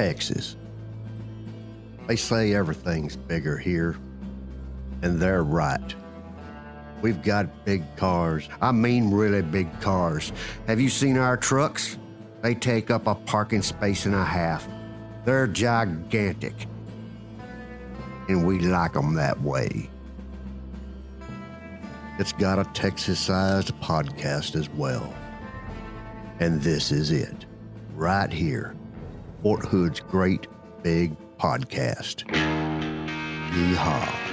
Texas. They say everything's bigger here, and they're right. We've got big cars. I mean, really big cars. Have you seen our trucks? They take up a parking space and a half. They're gigantic. And we like 'em that way. It's got a Texas sized podcast as well. And this is it, right here. Fort Hood's great big podcast. Yeehaw.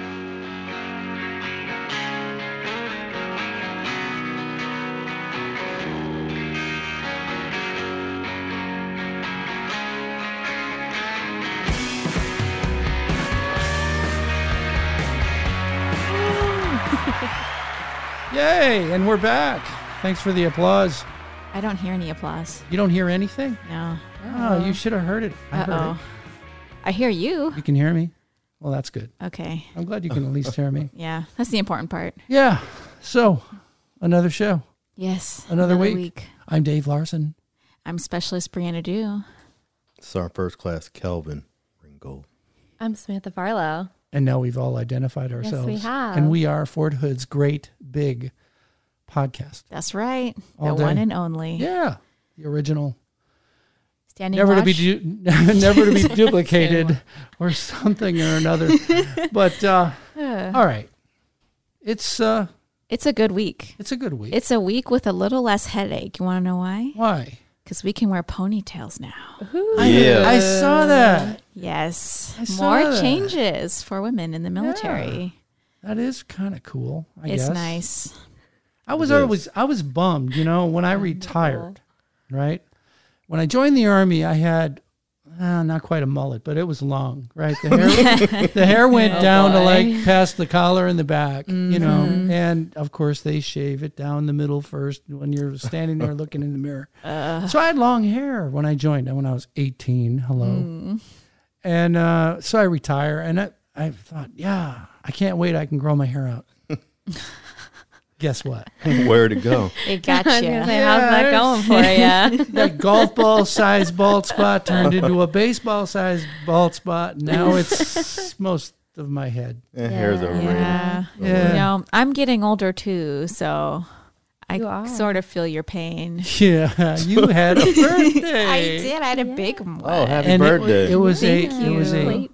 Yay! And we're back. Thanks for the applause. I don't hear any applause. You don't hear anything? No. Oh, you should have heard it. I Uh heard oh. it. I hear you. You can hear me? Well, that's good. Okay. I'm glad you can at least hear me. Yeah, that's the important part. Yeah. So, another show. Yes. Another week. I'm Dave Larson. I'm Specialist Brianna Dew. It's our first class Kelvin Ringgold. I'm Samantha Farlow. And now we've all identified ourselves. we have. And we are Fort Hood's great big podcast. That's right. All the one and only. Yeah. The original. Standing never to be du- never to be duplicated or something or another. But uh, all right. It's uh It's a good week. it's a good week. It's a week with a little less headache. You want to know why? Why? Because we can wear ponytails now. Yeah. I saw that. Yes. I saw More that. changes for women in the military. That is kind of cool. I It's guess. nice. I was It is. always I was bummed, you know, when I retired, right? When I joined the army, I had uh, not quite a mullet, but it was long, right? The hair, the hair went Oh, down to like past the collar and the back, you know, Mhm. and of course they shave it down the middle first when you're standing there looking in the mirror. Uh, So I had long hair when I joined, when I was 18. Hello. mm. And uh, so I retire, and I, I thought, yeah, I can't wait. I can grow my hair out. Guess what? Where to go? It got you. gonna say, how's that going for you? that golf ball sized bald spot turned into a baseball sized bald spot. Now it's most of my head. Eh, Hair's overrated. Yeah. Yeah. You know, I'm getting older too, so I sort of feel your pain. Yeah, you had a birthday. I did. I had a big one. Oh, happy And it, birthday. it was a Thank it was you. a, Late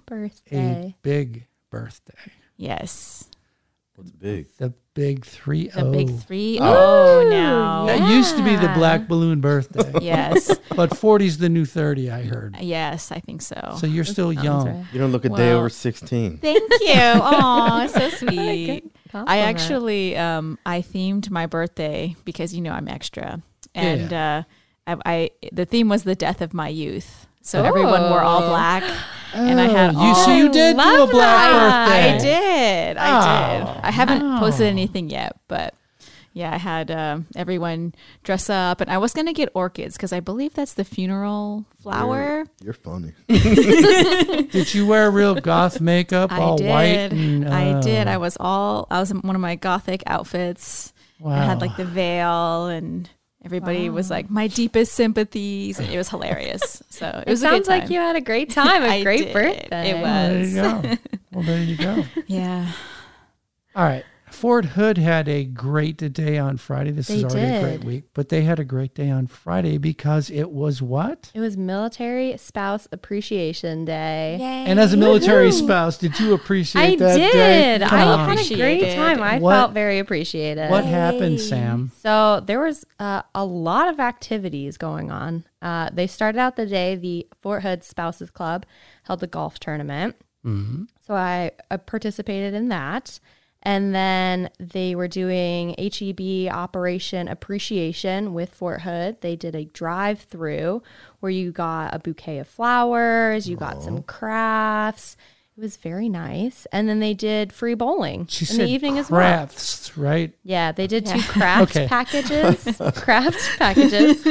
a big birthday. Yes. What's big? The big three The oh. big three oh now. That used to be the black balloon birthday, Yes. but 40's the new 30, I heard. yes, I think so. So you're still young. right. You don't look a day Well- over 16. Thank you. Oh, so sweet. I compliment. actually um I themed my birthday because you know I'm extra. And uh I, I the theme was the death of my youth. So everyone wore all Oh. black and I had Oh, you so you did do a love black that. birthday. I did. I Oh, did. I haven't posted anything yet, but yeah, I had um, everyone dress up, and I was gonna get orchids because I believe that's the funeral flower. You're funny. Did you wear real goth makeup, I all did. white? And, I did. uh, I was all. I was in one of my gothic outfits. Wow. I had like the veil, and everybody was like my deepest sympathies, and it was hilarious. So it It was a good sounds like you had a great time, a great did. birthday. It There was. you go. well, there you go. Yeah. All right. Fort Hood had a great day on Friday. This They is already a great week, but they had a great day on Friday because it was what? It was Military Spouse Appreciation Day. And as a military Woohoo. spouse, did you appreciate I that did. day? Come I on. had a great time. I What- felt very appreciated. What happened, Sam? So there was uh, a lot of activities going on. Uh, they started out the day. The Fort Hood Spouses Club held a golf tournament. Mhm. So I uh, participated in that. And then they were doing HEB Operation Appreciation with Fort Hood. They did a drive through where you got a bouquet of flowers, you got some crafts. It was very nice. And then they did free bowling She in said the evening as well. crafts, right? Yeah, they did two craft packages, craft packages,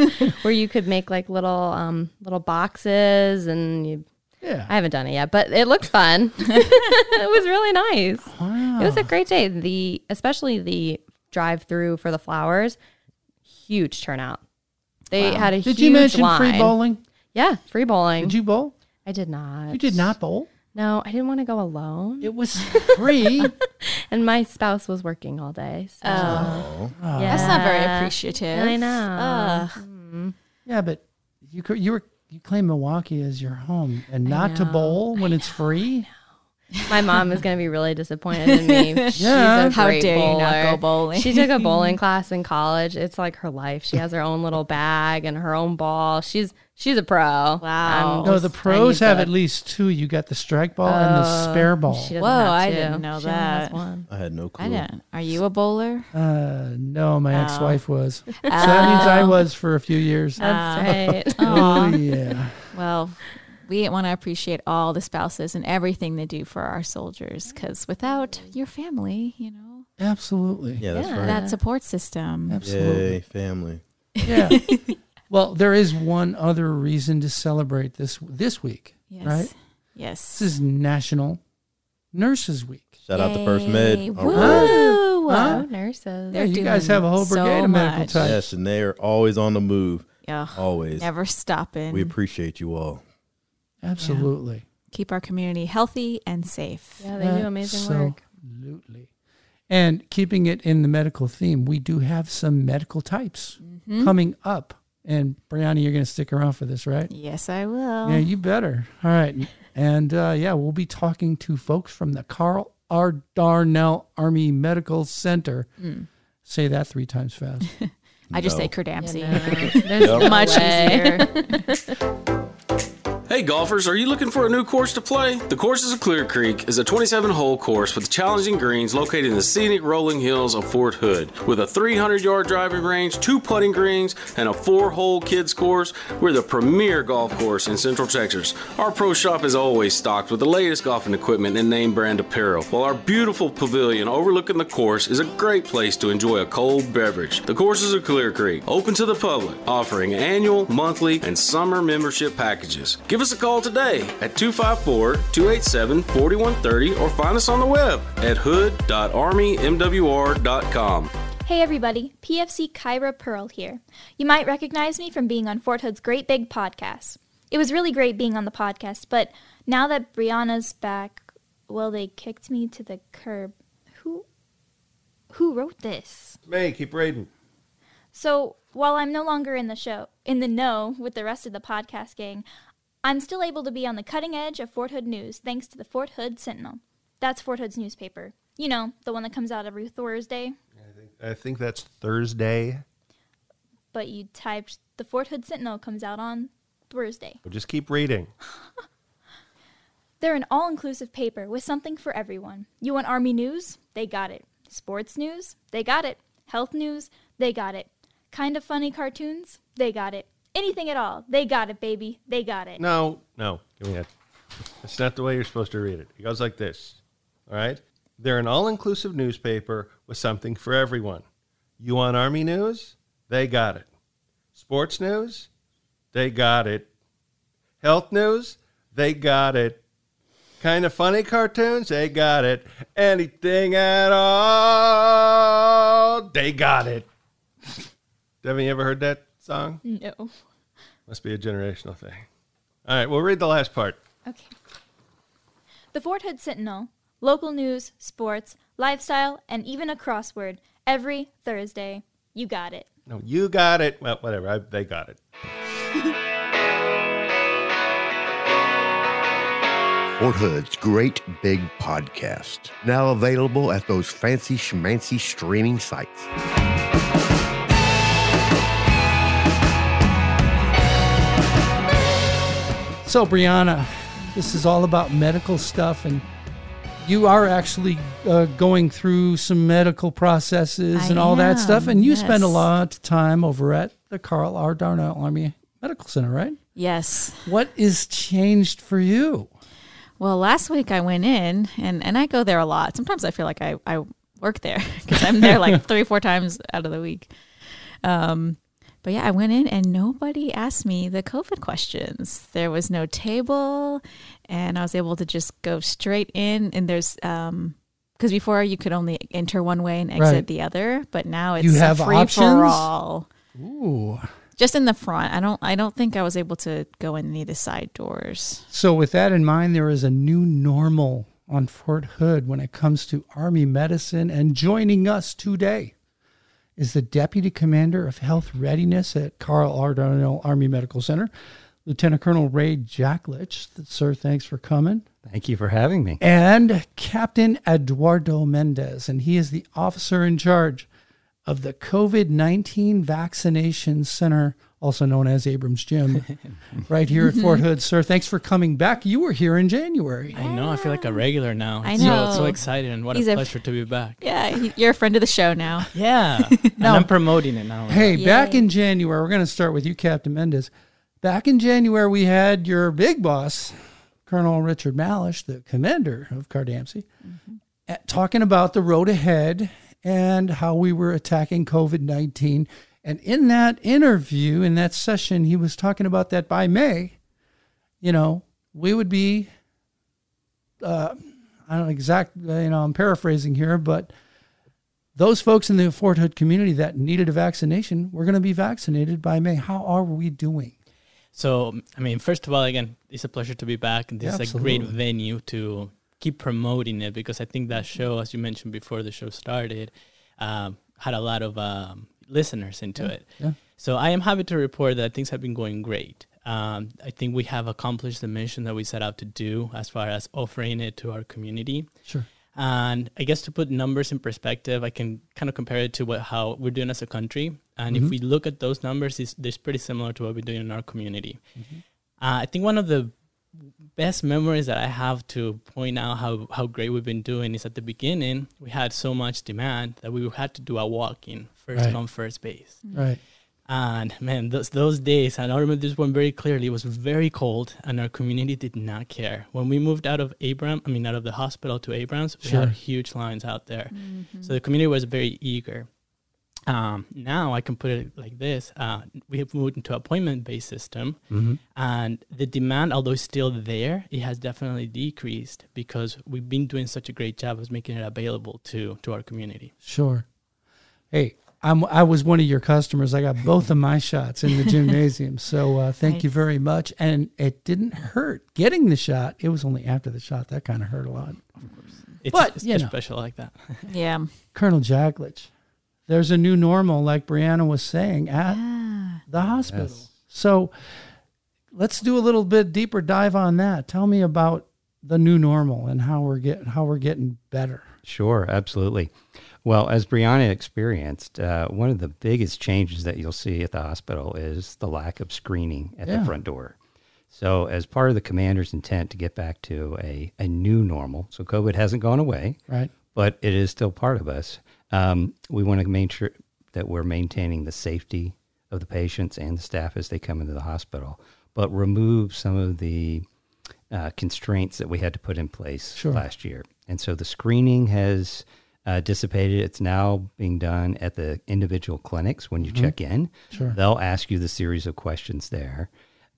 where you could make like little um little boxes, and you. Yeah. I haven't done it yet, but it looked fun. it was really nice. Wow. It was a great day. The especially the drive through for the flowers, huge turnout. They had a Did huge you mention line. free bowling? Yeah, free bowling. Did you bowl? I did not. You did not bowl. No, I didn't want to go alone. It was free. and my spouse was working all day. So. Oh, Oh. That's not very appreciative. I know. Ugh. Mm-hmm. Yeah, but you could, you were you claim Milwaukee as your home and not to bowl when it's free. My mom is going to be really disappointed in me. She's Yeah. a How great dare you not go bowling? She took a bowling class in college. It's like her life. She has her own little bag and her own ball. She's she's a pro. Wow. I'm No, the pros have to- at least two. You got the strike ball and the spare ball. She Whoa, have I didn't know She only has that. one. I had no clue. I didn't. Are you a bowler? Uh, no, my Oh. ex-wife was. So that means I was for a few years. That's right. oh yeah. Well, we want to appreciate all the spouses and everything they do for our soldiers because without your family, you know, Absolutely. Yeah, that's Yeah. right. that support system. Absolutely. Yay, family. Yeah. well, there is one other reason to celebrate this this week, Yes. right? Yes. This is National Nurses Week. Shout out to First Yay. Med. All Woo! right. Huh? Oh, nurses. Yeah, you guys have a whole so brigade of medical much. types. Yes, and they are always on the move. Yeah. Always. Never stopping. We appreciate you all. Absolutely. Keep our community healthy and safe. Yeah, they do amazing work. Absolutely. And keeping it in the medical theme, we do have some medical types Mm-hmm. coming up. And Brianna, you're going to stick around for this, right? Yes, I will. Yeah, you better. All right. And uh, yeah, we'll be talking to folks from the Carl R. Darnell Army Medical Center. Mm. Say that three times fast. I just say CRDAMC. You know, there's no Much way. easier. Hey golfers, are you looking for a new course to play? The Courses of Clear Creek is a 27 hole course with challenging greens located in the scenic rolling hills of Fort Hood. With a 300 yard driving range, two putting greens, and a four hole kids course, we're the premier golf course in Central Texas. Our pro shop is always stocked with the latest golfing equipment and name brand apparel, while our beautiful pavilion overlooking the course is a great place to enjoy a cold beverage. The Courses of Clear Creek, open to the public, offering annual, monthly, and summer membership packages. Give us a call today at 254 287 4130 or find us on the web at hood.armymwr.com. Hey everybody, PFC Kyra Pearl here. You might recognize me from being on Fort Hood's Great Big Podcast. It was really great being on the podcast, but now that Brianna's back, well, they kicked me to the curb. Who, who wrote this? May, keep reading. So while I'm no longer in the show, in the know with the rest of the podcast gang, I'm still able to be on the cutting edge of Fort Hood news thanks to the Fort Hood Sentinel. That's Fort Hood's newspaper. You know, the one that comes out every Thursday. I think that's Thursday. but you typed the Fort Hood Sentinel comes out on Thursday. Well, just keep reading. They're an all inclusive paper with something for everyone. You want Army news? They got it. Sports news? They got it. Health news? They got it. Kind of funny cartoons? They got it. Anything at all? They got it, baby. They got it. No, no, give me that. That's not the way you're supposed to read it. It goes like this. All right? They're an all inclusive newspaper with something for everyone. You want Army news? They got it. Sports news? They got it. Health news? They got it. Kind of funny cartoons? They got it. Anything at all? They got it. Haven't you ever heard that song? No. Must be a generational thing. All right, we'll read the last part. Okay. The Fort Hood Sentinel, local news, sports, lifestyle, and even a crossword every Thursday. You got it. No, you got it. Well, whatever. I, they got it. Fort Hood's Great Big Podcast. Now available at those fancy schmancy streaming sites. So, Brianna, this is all about medical stuff, and you are actually uh, going through some medical processes I and all that stuff. And you spend a lot of time over at the Carl R. Darnell Army Medical Center, right? Yes. What is changed for you? Well, last week I went in, and, and I go there a lot. Sometimes I feel like I, I work there because I'm there like three, four times out of the week. Um, but yeah, I went in and nobody asked me the COVID questions. There was no table, and I was able to just go straight in. And there's um, because before you could only enter one way and exit Right. the other, but now it's You have free options? for all. Ooh, Just in the front. I don't. I don't think I was able to go in any of the side doors. So, with that in mind, there is a new normal on Fort Hood when it comes to Army medicine. And joining us today is the Deputy Commander of Health Readiness at Carl R. Darnell Army Medical Center, Lieutenant Colonel Ray Jacklich. Sir, thanks for coming. Thank you for having me. And Captain Eduardo Mendez, and he is the officer in charge of the COVID 19 Vaccination Center, also known as Abrams Gym, right here at Fort Hood. Sir, thanks for coming back. You were here in January. I know. I feel like a regular now. I So, know. so excited and what He's a a- pleasure to be back. Yeah, you're a friend of the show now. Yeah. and I'm promoting it now. Hey, back in January, we're going to start with you, Captain Mendez. Back in January, we had your big boss, Colonel Richard Malish, the commander of CRDAMC, uh, talking about the road ahead and how we were attacking COVID 19. And in that interview, in that session, he was talking about that by May, you know, we would be, uh, I don't know exact, uh, you know, I'm paraphrasing here, but those folks in the Fort Hood community that needed a vaccination were going to be vaccinated by May. How are we doing? So, I mean, first of all, again, it's a pleasure to be back. And this Yeah, is a great venue to keep promoting it because I think that show, as you mentioned before the show started, um, had a lot of um, listeners into it. yeah. So I am happy to report that things have been going great. Um, I think we have accomplished the mission that we set out to do as far as offering it to our community. Sure. And I guess to put numbers in perspective, I can kind of compare it to what how we're doing as a country. And if we look at those numbers, it's, it's pretty similar to what we're doing in our community. Uh, I think one of the best memories that I have to point out how, how great we've been doing is at the beginning, we had so much demand that we had to do a walk in, first Right. come, first base. Mm-hmm. Right. And man, those those days, and I remember this one very clearly. It was very cold, and our community did not care. When we moved out of Abram, I mean, out of the hospital to Abrams, we Sure. had huge lines out there. Mm-hmm. So the community was very eager. Um, now I can put it like this: uh, we have moved into appointment-based system, and the demand, although still there, it has definitely decreased because we've been doing such a great job of making it available to to our community. Sure. Hey, I'm, I was one of your customers. I got both of my shots in the gymnasium. So uh, thank you very much. And it didn't hurt getting the shot. It was only after the shot that kind of hurt a lot. It's, But, it's you know. special like that. Yeah. Colonel Jacklich, there's a new normal, like Brianna was saying, at the hospital. Yes. So let's do a little bit deeper dive on that. Tell me about the new normal and how we're getting how we're getting better. Sure, absolutely. Well, as Brianna experienced, uh, one of the biggest changes that you'll see at the hospital is the lack of screening at Yeah. the front door. So, as part of the commander's intent to get back to a, a new normal, so COVID hasn't gone away, Right. but it is still part of us. Um, we want to make sure that we're maintaining the safety of the patients and the staff as they come into the hospital, but remove some of the uh, constraints that we had to put in place Sure. last year. And so the screening has uh, dissipated. It's now being done at the individual clinics when you check in. Sure. They'll ask you the series of questions there.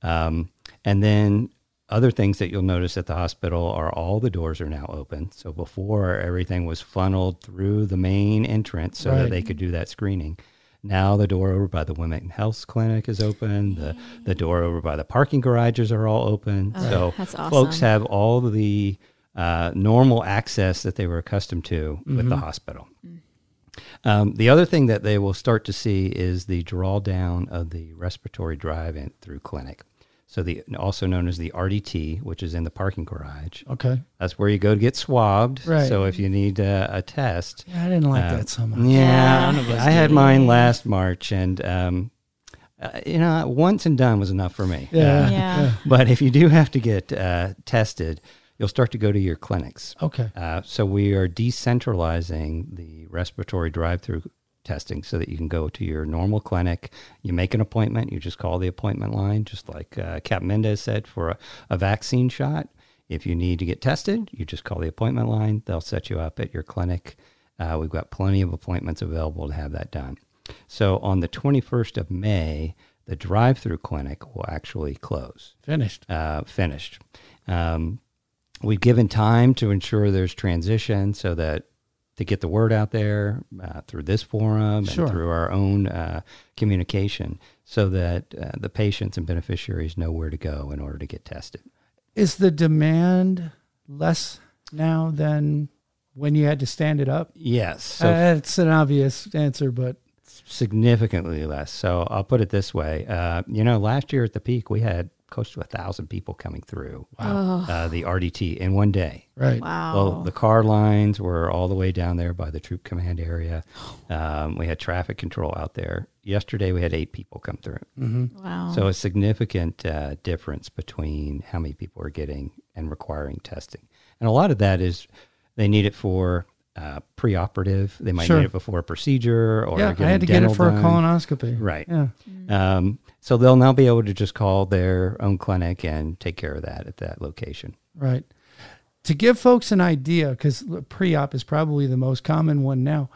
Um, and then other things that you'll notice at the hospital are all the doors are now open. So before everything was funneled through the main entrance so Right. that they could do that screening. Now the door over by the Women Health Clinic is open. The the door over by the parking garages are all open. Oh, so that's folks have all the uh, normal access that they were accustomed to with the hospital. Um, the other thing that they will start to see is the drawdown of the respiratory drive-in through clinic. So the also known as the RDT, which is in the parking garage. Okay. That's where you go to get swabbed. Right. So if you need uh, a test, Yeah, I didn't like uh, that so much. yeah, None of I had did. mine last March, and um, uh, you know, once and done was enough for me. Yeah. Uh, Yeah. but if you do have to get uh, tested, you'll start to go to your clinics. Okay. Uh, so we are decentralizing the respiratory drive-through testing so that you can go to your normal clinic. You make an appointment. You just call the appointment line, just like uh, Cap Mendez said for a, a vaccine shot. If you need to get tested, you just call the appointment line. They'll set you up at your clinic. Uh, we've got plenty of appointments available to have that done. So on the 21st of May, the drive-through clinic will actually close Finished. uh, finished. Um, we've given time to ensure there's transition so that to get the word out there uh, through this forum Sure. and through our own uh, communication so that uh, the patients and beneficiaries know where to go in order to get tested. Is the demand less now than when you had to stand it up? Yes. So Uh, it's an obvious answer, but significantly less. So I'll put it this way. Uh, you know, last year at the peak, we had close to a thousand people coming through uh, the RDT in one day. right. Wow. Well, the car lines were all the way down there by the troop command area. Um, we had traffic control out there. Yesterday, we had eight people come through. wow. So a significant uh, difference between how many people are getting and requiring testing. And a lot of that is they need it for uh, preoperative. They might Sure. need it before a procedure or yeah, I had to get it for a colonoscopy. Right. Yeah. Um, so they'll now be able to just call their own clinic and take care of that at that location. Right. To give folks an idea, because pre-op is probably the most common one now.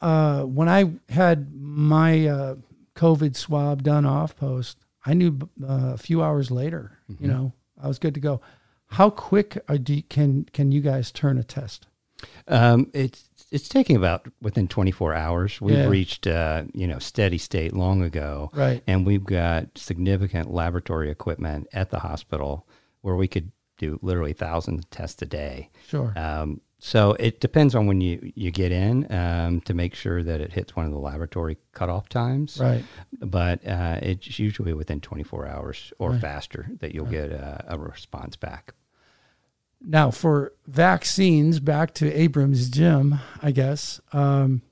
Uh, when I had my uh, COVID swab done off post, I knew uh, a few hours later. You know, I was good to go. How quick are, do you, can can you guys turn a test? Um, it's it's taking about within 24 hours. We've Yeah. reached uh, you know steady state long ago, Right. And we've got significant laboratory equipment at the hospital where we could do literally thousands of tests a day. Sure. Um, so it depends on when you you get in um, to make sure that it hits one of the laboratory cutoff times, Right. But uh, it's usually within 24 hours or Right. faster that you'll get a, a response back. Now, for vaccines, back to Abrams Gym, I guess. Um,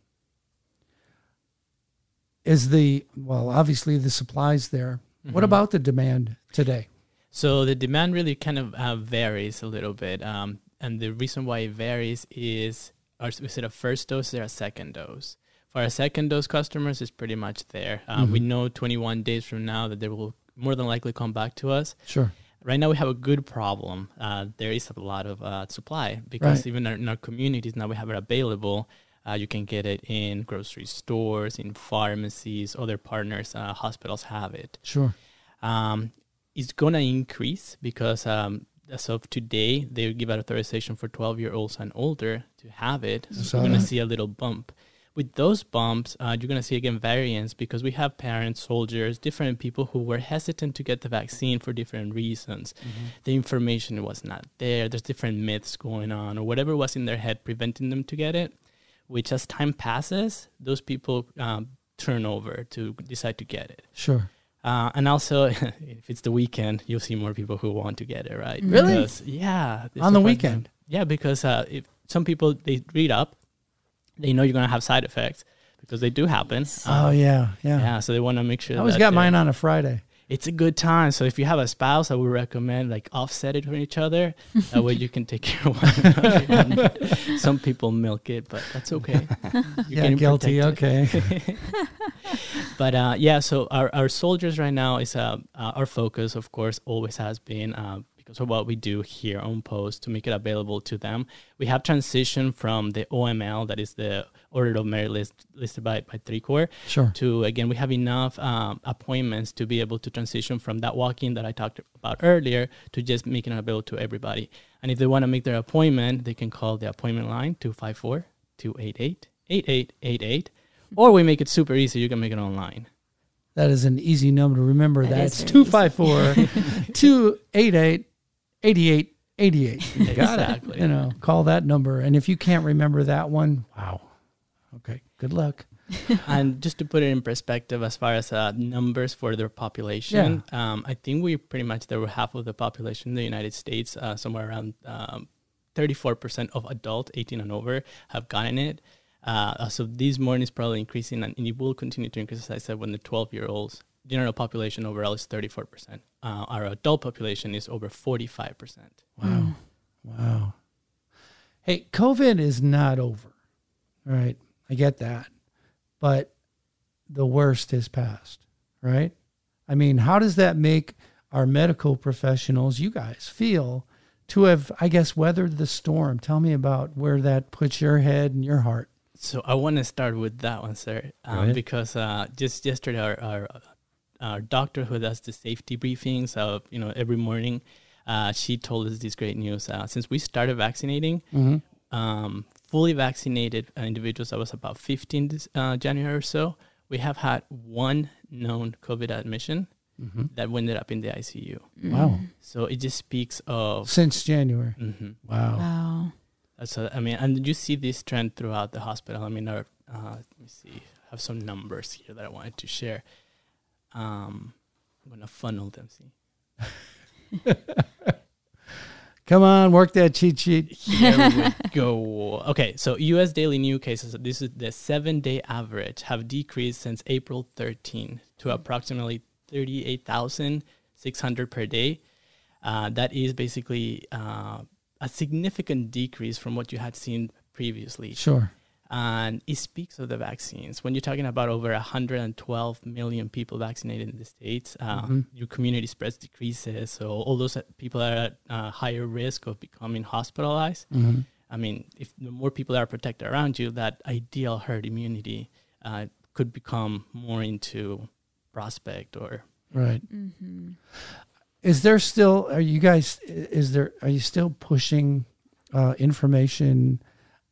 is the well, obviously the supplies there. What Mhm. about the demand today? So the demand really kind of uh, varies a little bit, um, and the reason why it varies is, are, is it a first dose or a second dose? For our second dose customers, it's pretty much there. Uh, We know 21 days from now that they will more than likely come back to us. Sure. Right now, we have a good problem. Uh, there is a lot of uh, supply because Right. even in our, communities now we have it available. Uh, you can get it in grocery stores, in pharmacies, other partners, uh, hospitals have it Sure. um, it's gonna increase because um, as of today they give out authorization for 12 year olds and older to have it. So we're gonna that. see a little bump. With those bumps, uh, you're gonna see again variance because we have parents, soldiers, different people who were hesitant to get the vaccine for different reasons. The information was not there. There's different myths going on, or whatever was in their head preventing them to get it. Which, as time passes, those people um, turn over to decide to get it. Sure. Uh, and also, if it's the weekend, you'll see more people who want to get it, right? Really? Because, yeah. On the weekend? Yeah, because uh, if some people they read up, they know you're gonna have side effects because they do happen. Oh Uh, yeah, yeah. yeah. So they want to make sure. I always got mine on a Friday. It's a good time. So if you have a spouse, I would recommend like offset it from each other. That way you can take care of one another. Some people milk it, but that's okay. You're yeah, guilty. protected. Okay. but uh, yeah, so our, our soldiers right now is uh, uh, our focus, of course, always has been uh, because of what we do here on Post to make it available to them. We have transitioned from the OML, that is the Order of Merit list listed by, by three Corps, Sure. to again, we have enough um, appointments to be able to transition from that walk in that I talked about earlier to just making it available to everybody. And if they want to make their appointment, they can call the appointment line 254 288 8888. Or we make it super easy. You can make it online. That is an easy number to remember. That That's is very two five four two eight eight eighty eight eighty eight. Exactly. You know, call that number. And if you can't remember that one, wow. Okay. Good luck. and just to put it in perspective, as far as uh, numbers for their population, um, I think we pretty much there were half of the population in the United States, uh, somewhere around um, 34% of adult 18 and over have gotten it. Uh, so this morning is probably increasing, and it will continue to increase. As I said, when the 12 year olds general population overall is 34%. Uh, our adult population is over 45%. Wow. Wow. Hey, COVID is not over. Right. I get that. But the worst is past, right? I mean, how does that make our medical professionals, you guys, feel to have, I guess, weathered the storm? Tell me about where that puts your head and your heart. So I want to start with that one, sir, um, because uh, just yesterday our, our our doctor who does the safety briefings of you know every morning, uh, she told us this great news. Uh, since we started vaccinating, Mm-hmm. um, fully vaccinated uh, individuals, that was about 15 this, uh, January or so. We have had one known COVID admission that ended up in the ICU. Wow. So it just speaks of. Since January. hmm Wow. Wow. So I mean, and you see this trend throughout the hospital. I mean, our, uh, let me see, I have some numbers here that I wanted to share. Um, I'm gonna funnel them. See, Come on, work that cheat sheet. here we go. Okay, so U.S. daily new cases. This is the seven-day average have decreased since April 13 to approximately 38,600 per day. Uh, that is basically uh, a significant decrease from what you had seen previously. Sure. And it speaks of the vaccines. When you're talking about over 112 million people vaccinated in the states, uh, Mhm. your community spreads decreases. So all those people are at uh, higher risk of becoming hospitalized. Mhm. I mean, if the more people are protected around you, that ideal herd immunity uh, could become more into prospect or Right. Mm-hmm. Is there still? Are you guys? Is there? Are you still pushing uh, information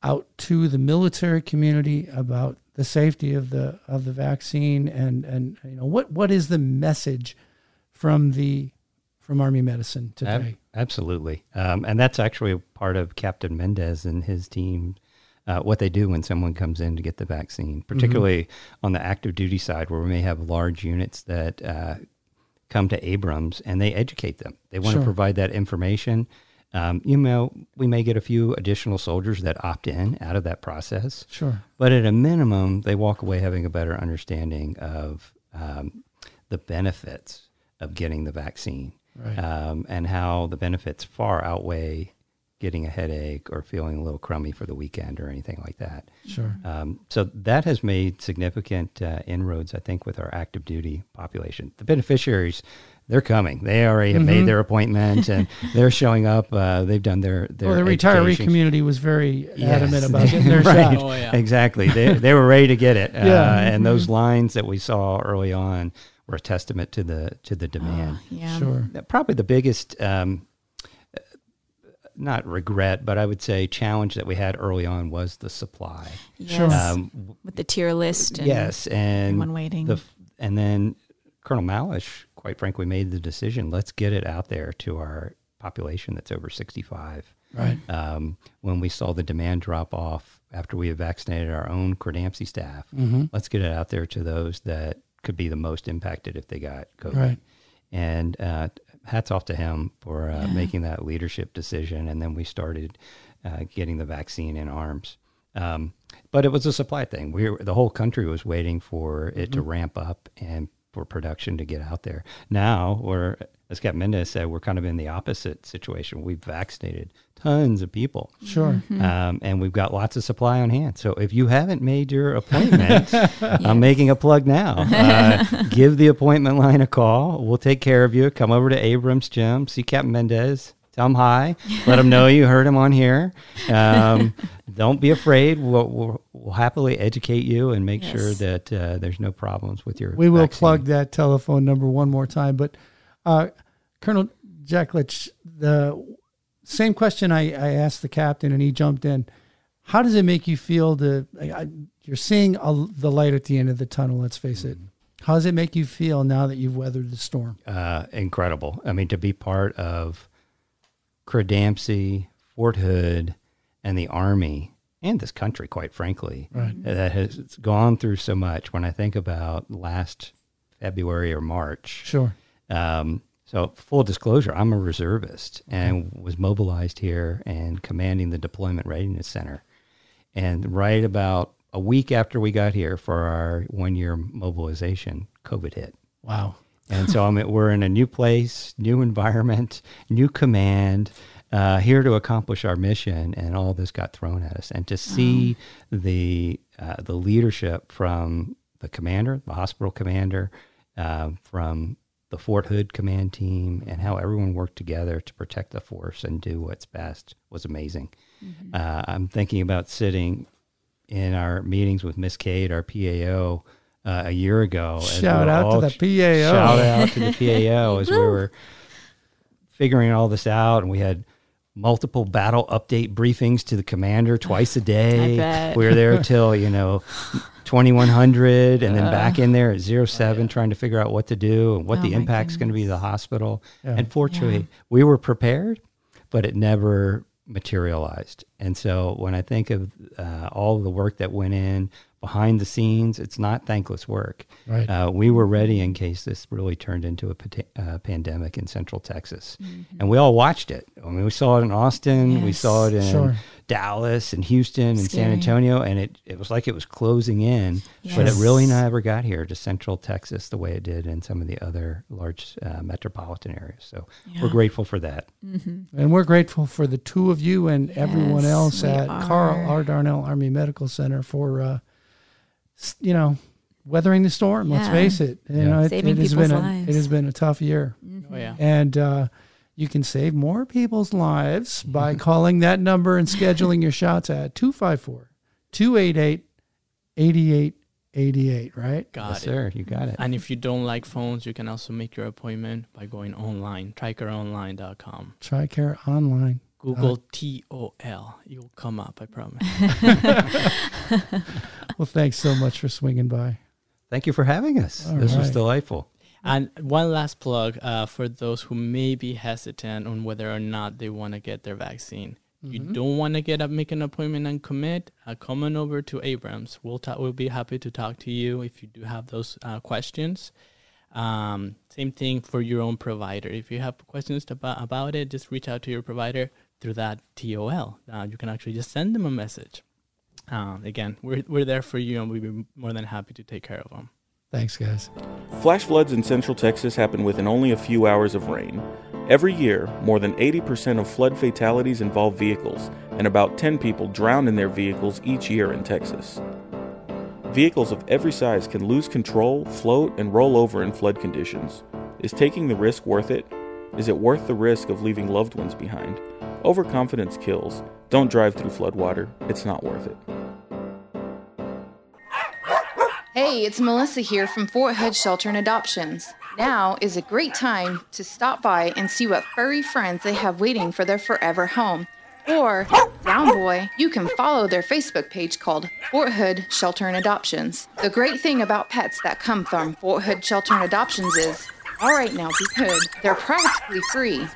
out to the military community about the safety of the of the vaccine and and you know what what is the message from the from Army Medicine today? absolutely. Um, and that's actually part of Captain Mendez and his team, uh, what they do when someone comes in to get the vaccine, particularly on the active duty side, where we may have large units that uh, come to Abrams and they educate them. They want Sure. to provide that information. Um, you know, we may get a few additional soldiers that opt in out of that process. Sure. But at a minimum, they walk away having a better understanding of um, the benefits of getting the vaccine Right. um, and how the benefits far outweigh getting a headache or feeling a little crummy for the weekend or anything like that. Sure. Um, so that has made significant uh, inroads, I think, with our active duty population. The beneficiaries, they're coming. They already have Mhm. made their appointment and they're showing up. Uh, they've done their their Well, the retiree community was very Yes. adamant about getting their right. shot. Oh, yeah. Exactly. They, they were ready to get it. Uh, Yeah. And those lines that we saw early on were a testament to the to the demand. Yeah. Sure. Uh, Probably the biggest, um, uh, not regret, but I would say challenge that we had early on was the supply. Sure. Yes. Um, With the tier list. And yes, and everyone waiting. the and then Colonel Malish, quite frankly, made the decision. Let's get it out there to our population that's over sixty-five. Right. Um, when we saw the demand drop off after we had vaccinated our own CRDAMC staff, Mhm. let's get it out there to those that could be the most impacted if they got COVID. Right. And uh, hats off to him for uh, Yeah. making that leadership decision. And then we started uh, getting the vaccine in arms. Um, but it was a supply thing. We were, the whole country was waiting for it Mm-hmm. to ramp up and for production to get out there. Now, we're, as Captain Mendez said, we're kind of in the opposite situation. We've vaccinated tons of people. Sure. Um, and we've got lots of supply on hand. So if you haven't made your appointment, I'm making a plug now. Uh, give the appointment line a call. We'll take care of you. Come over to Abrams Gym, see Captain Mendez. Tell him hi. Let him know you heard him on here. Um, don't be afraid. We'll, we'll, we'll happily educate you and make sure that uh, there's no problems with your. We will vaccine. plug that telephone number one more time. But uh, Colonel Jacklich, the same question I, I asked the captain, and he jumped in. How does it make you feel? To I, you're seeing a, the light at the end of the tunnel. Let's face it. How does it make you feel now that you've weathered the storm? uh, incredible. I mean, to be part of CRDAMC, Fort Hood, and the Army, and this country, quite frankly, Right. that has gone through so much. When I think about last February or March, Sure. um, so full disclosure, I'm a reservist and was mobilized here and commanding the Deployment Readiness Center. And right about a week after we got here for our one year mobilization, COVID hit. Wow. And so I mean, we're in a new place, new environment, new command, uh, here to accomplish our mission, and all this got thrown at us. And to see the uh, the leadership from the commander, the hospital commander, uh, from the Fort Hood command team, and how everyone worked together to protect the force and do what's best was amazing. Uh, I'm thinking about sitting in our meetings with Miss Kate, our PAO, uh, a year ago. Shout out to the PAO. Shout out to the PAO as we were figuring all this out, and we had multiple battle update briefings to the commander twice a day. We were there till, you know, 2100 and then back in there at 07 trying to figure out what to do and what Oh the impact's going to be to the hospital. Yeah. And fortunately, we were prepared, but it never materialized. And so when I think of uh, all the work that went in behind the scenes, it's not thankless work. Right. Uh, we were ready in case this really turned into a pata- uh, pandemic in Central Texas, and we all watched it. I mean, we saw it in Austin, we Mm-hmm. Saw it in Sure. Dallas and Houston and San Antonio, and it, it was like it was closing in, but it really never got here to Central Texas the way it did in some of the other large uh, metropolitan areas. So we're grateful for that. And we're grateful for the two of you and everyone Yes, else at are. Carl R. Darnell Army Medical Center for, uh, s- you know, weathering the storm. Let's face it. You Yeah. know, it, Saving it has people's been a, lives. it has been a tough year, Oh yeah. and uh, you can save more people's lives by calling that number and scheduling your shots at 254 288 8888. Right? Got yes, it. sir. You got it. And if you don't like phones, you can also make your appointment by going online, tricareonline.com. Tricare Online. Google T O L. You'll come up, I promise. Well, thanks so much for swinging by. Thank you for having us. All this was delightful. and one last plug uh, for those who may be hesitant on whether or not they want to get their vaccine. You don't want to get up, make an appointment and commit. Uh, come on over to Abrams. We'll talk. We'll be happy to talk to you if you do have those uh, questions. Um, same thing for your own provider. If you have questions about about it, just reach out to your provider through that TOL. Uh, you can actually just send them a message. Um, again, we're we're there for you, and we'd be more than happy to take care of them. Thanks, guys. Flash floods in central Texas happen within only a few hours of rain. Every year, more than 80% of flood fatalities involve vehicles, and about 10 people drown in their vehicles each year in Texas. Vehicles of every size can lose control, float, and roll over in flood conditions. Is taking the risk worth it? Is it worth the risk of leaving loved ones behind? Overconfidence kills. Don't drive through floodwater. It's not worth it. Hey, it's Melissa here from Fort Hood Shelter and Adoptions. Now is a great time to stop by and see what furry friends they have waiting for their forever home. Or, down boy, you can follow their Facebook page called Fort Hood Shelter and Adoptions. The great thing about pets that come from Fort Hood Shelter and Adoptions is, all right now, be good. They're practically free.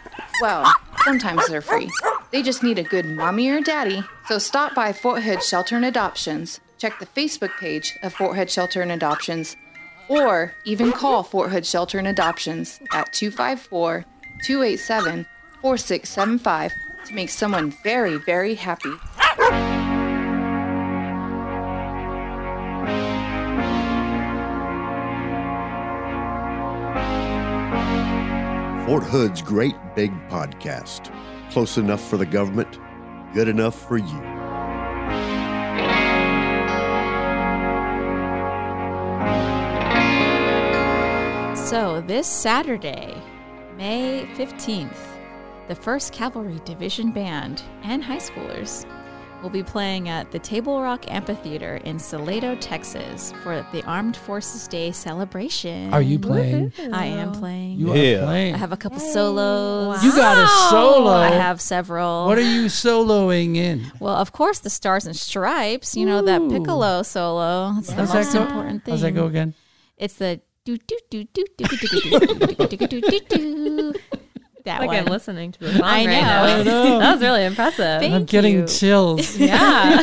Well, sometimes they're free. They just need a good mommy or daddy. So stop by Fort Hood Shelter and Adoptions. Check the Facebook page of Fort Hood Shelter and Adoptions, or even call Fort Hood Shelter and Adoptions at 254 287 4675 to make someone very, very happy. Fort Hood's Great Big Podcast. Close enough for the government, good enough for you. So, this Saturday, May 15th, the 1st Cavalry Division Band and high schoolers will be playing at the Table Rock Amphitheater in Salado, Texas for the Armed Forces Day celebration. Are you playing? I am playing. You Yeah. are playing. I have a couple solos. You got a solo. I have several. What are you soloing in? well, of course, the Stars and Stripes. You know that piccolo solo. It's the How's that most go? important thing. How's that go again? It's the do do do do do do do do do do do do do. That like one. I'm listening to the song I right now. I know. that was really impressive. Thank I'm getting chills. yeah.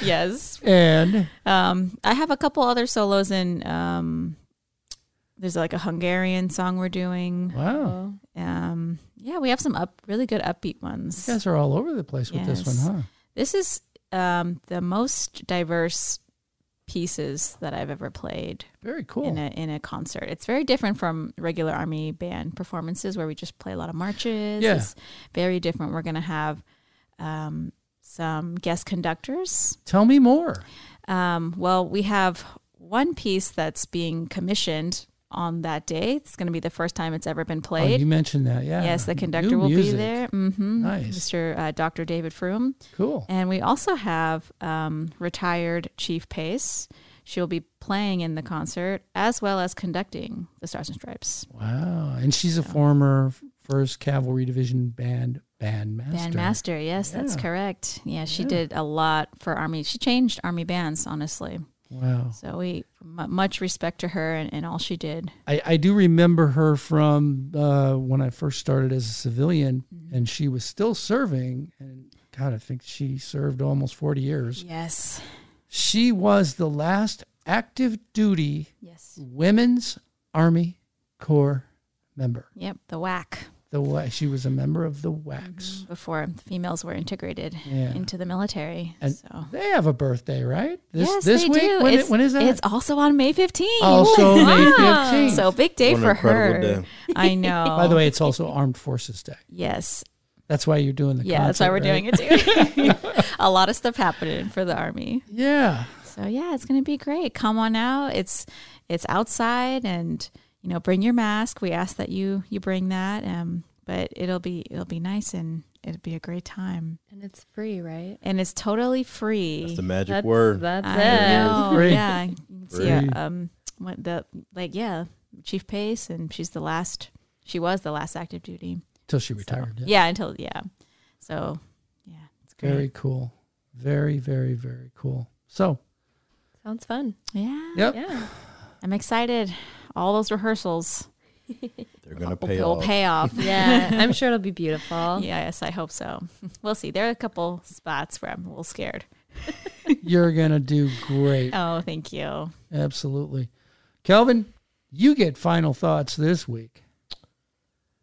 yes. And Um, I have a couple other solos in. Um, there's like a Hungarian song we're doing. wow, Um, yeah, we have some up really good upbeat ones. you guys are all over the place with this one, huh? This is um, the most diverse pieces that I've ever played Very cool. in a in a concert. It's very different from regular army band performances where we just play a lot of marches. Yeah. It's very different. We're gonna have um, some guest conductors. Tell me more. Um, well, we have one piece that's being commissioned on that day. It's going to be the first time it's ever been Oh, played. you mentioned that, yeah. Yes, the conductor New will music. be there. hmm Nice. Mr. Uh, Dr. David Froome. Cool. And we also have um, retired Chief Pace. She'll be playing in the concert as well as conducting the Stars and Stripes. Wow. And she's a former First Cavalry Division Band Bandmaster. Bandmaster, yes, that's correct. Yeah, she Yeah. did a lot for Army. She changed Army bands, honestly. Wow. So we much respect to her and, and all she did. I, I do remember her from uh, when I first started as a civilian, and she was still serving. And God, I think she served almost 40 years. Yes. She was the last active duty Yes. Women's Army Corps member. Yep, the WAC The wa- she was a member of the WACs. Mm-hmm. before females were integrated Yeah. into the military. And so they have a birthday, right? This yes, this they week. do. When, it's, when is that? It's also on May 15th. Also May Wow. 15th. So big day What for her. day. I know. By the way, it's also Armed Forces Day. yes. That's why you're doing the Yeah, that's why we're right? doing it too. a lot of stuff happening for the army. Yeah. So yeah, it's gonna be great. Come on out. It's it's outside, and you know, bring your mask. We ask that you you bring that. Um, but it'll be it'll be nice and it'll be a great time. And it's free, right? And it's totally free. That's the magic That's, word. That's I it. know. Free. Yeah, you can see uh, um what the like yeah, Chief Pace, and she's the last. She was the last active duty. Till she So, retired. yeah. until yeah. So yeah, it's great. Very cool. Very, very, very cool. So, Sounds fun. Yeah. yep. Yeah. I'm excited. All those rehearsals They're gonna pay will off. pay off. Yeah. I'm sure it'll be beautiful. Yes, I hope so. We'll see. There are a couple spots where I'm a little scared. You're going to do great. Oh, thank you. Absolutely. Kelvin, you get final thoughts this week.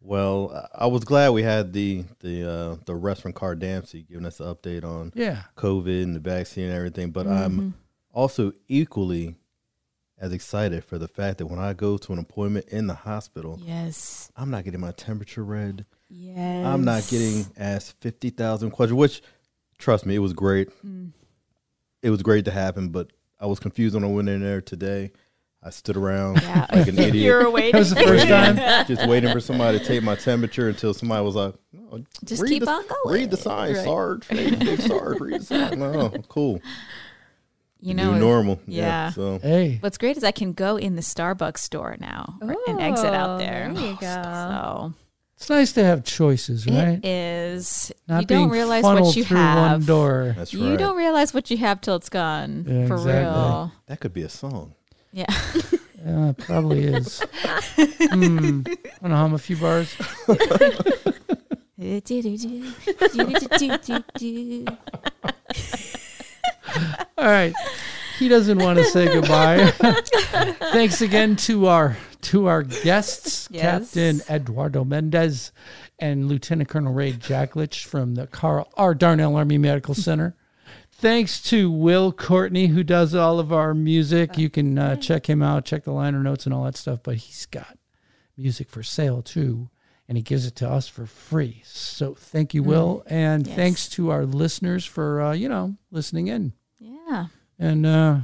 Well, I I was glad we had the the uh, the restaurant CRDAMC giving us an update on Yeah. COVID and the vaccine and everything. But Mm-hmm. I'm also equally as excited for the fact that when I go to an appointment in the hospital, Yes. I'm not getting my temperature read. Yes. I'm not getting asked fifty thousand questions. Which, trust me, it was great. Mm. It was great to happen, but I was confused when I went in there today. I stood around Yeah. like an idiot. you were waiting. That was the first time. just waiting for somebody to take my temperature until somebody was like, no, Just keep the, on going. Read the sign, Right. Sarge. Hey, big Sarge, read the sign. No, cool. You know, New normal. Yeah. so Hey, What's great is I can go in the Starbucks store now or- and exit out Oh, there. There you go. So it's nice to have choices, right? it is. Not you don't realize what you through have. one door. that's You don't realize what you have till it's gone. Yeah, for exactly. real. that could be a song. Yeah. Yeah, it probably is. Hmm. Want to hum a few bars? All right. He doesn't want to say goodbye. Thanks again to our to our guests, Yes. Captain Eduardo Mendez and Lieutenant Colonel Ray Jacklich from the Carl R. Darnell Army Medical Center. Thanks to Will Courtney, who does all of our music. You can uh, check him out, check the liner notes and all that stuff. But he's got music for sale too, and he gives it to us for free. So thank you, Will, and Mm. Yes. thanks to our listeners for uh, you know listening in. Yeah. And uh,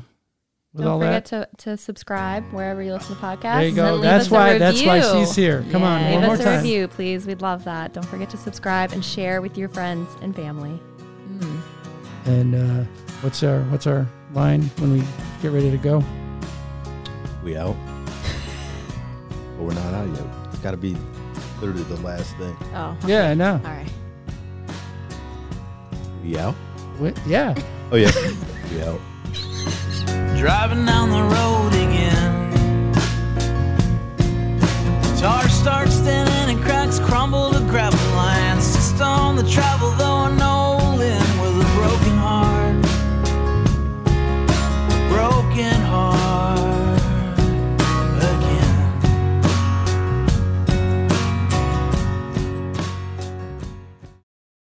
with Don't that, forget to, to subscribe wherever you listen to podcasts. there you go. That's why. That's why she's here. Come on, Yeah. one Leave more us a time. review, please. We'd love that. Don't forget to subscribe and share with your friends and family. Mm. And uh, what's our what's our line when we get ready to go? We out, but we're not out yet. It's got to be literally the last thing. Oh. Yeah, I know. All right. We out. Wait, yeah. Oh yeah. yeah. Driving down the road again. Tar starts thinning and cracks crumble to gravel lines. Just on the travel though, with a broken heart. Broken heart.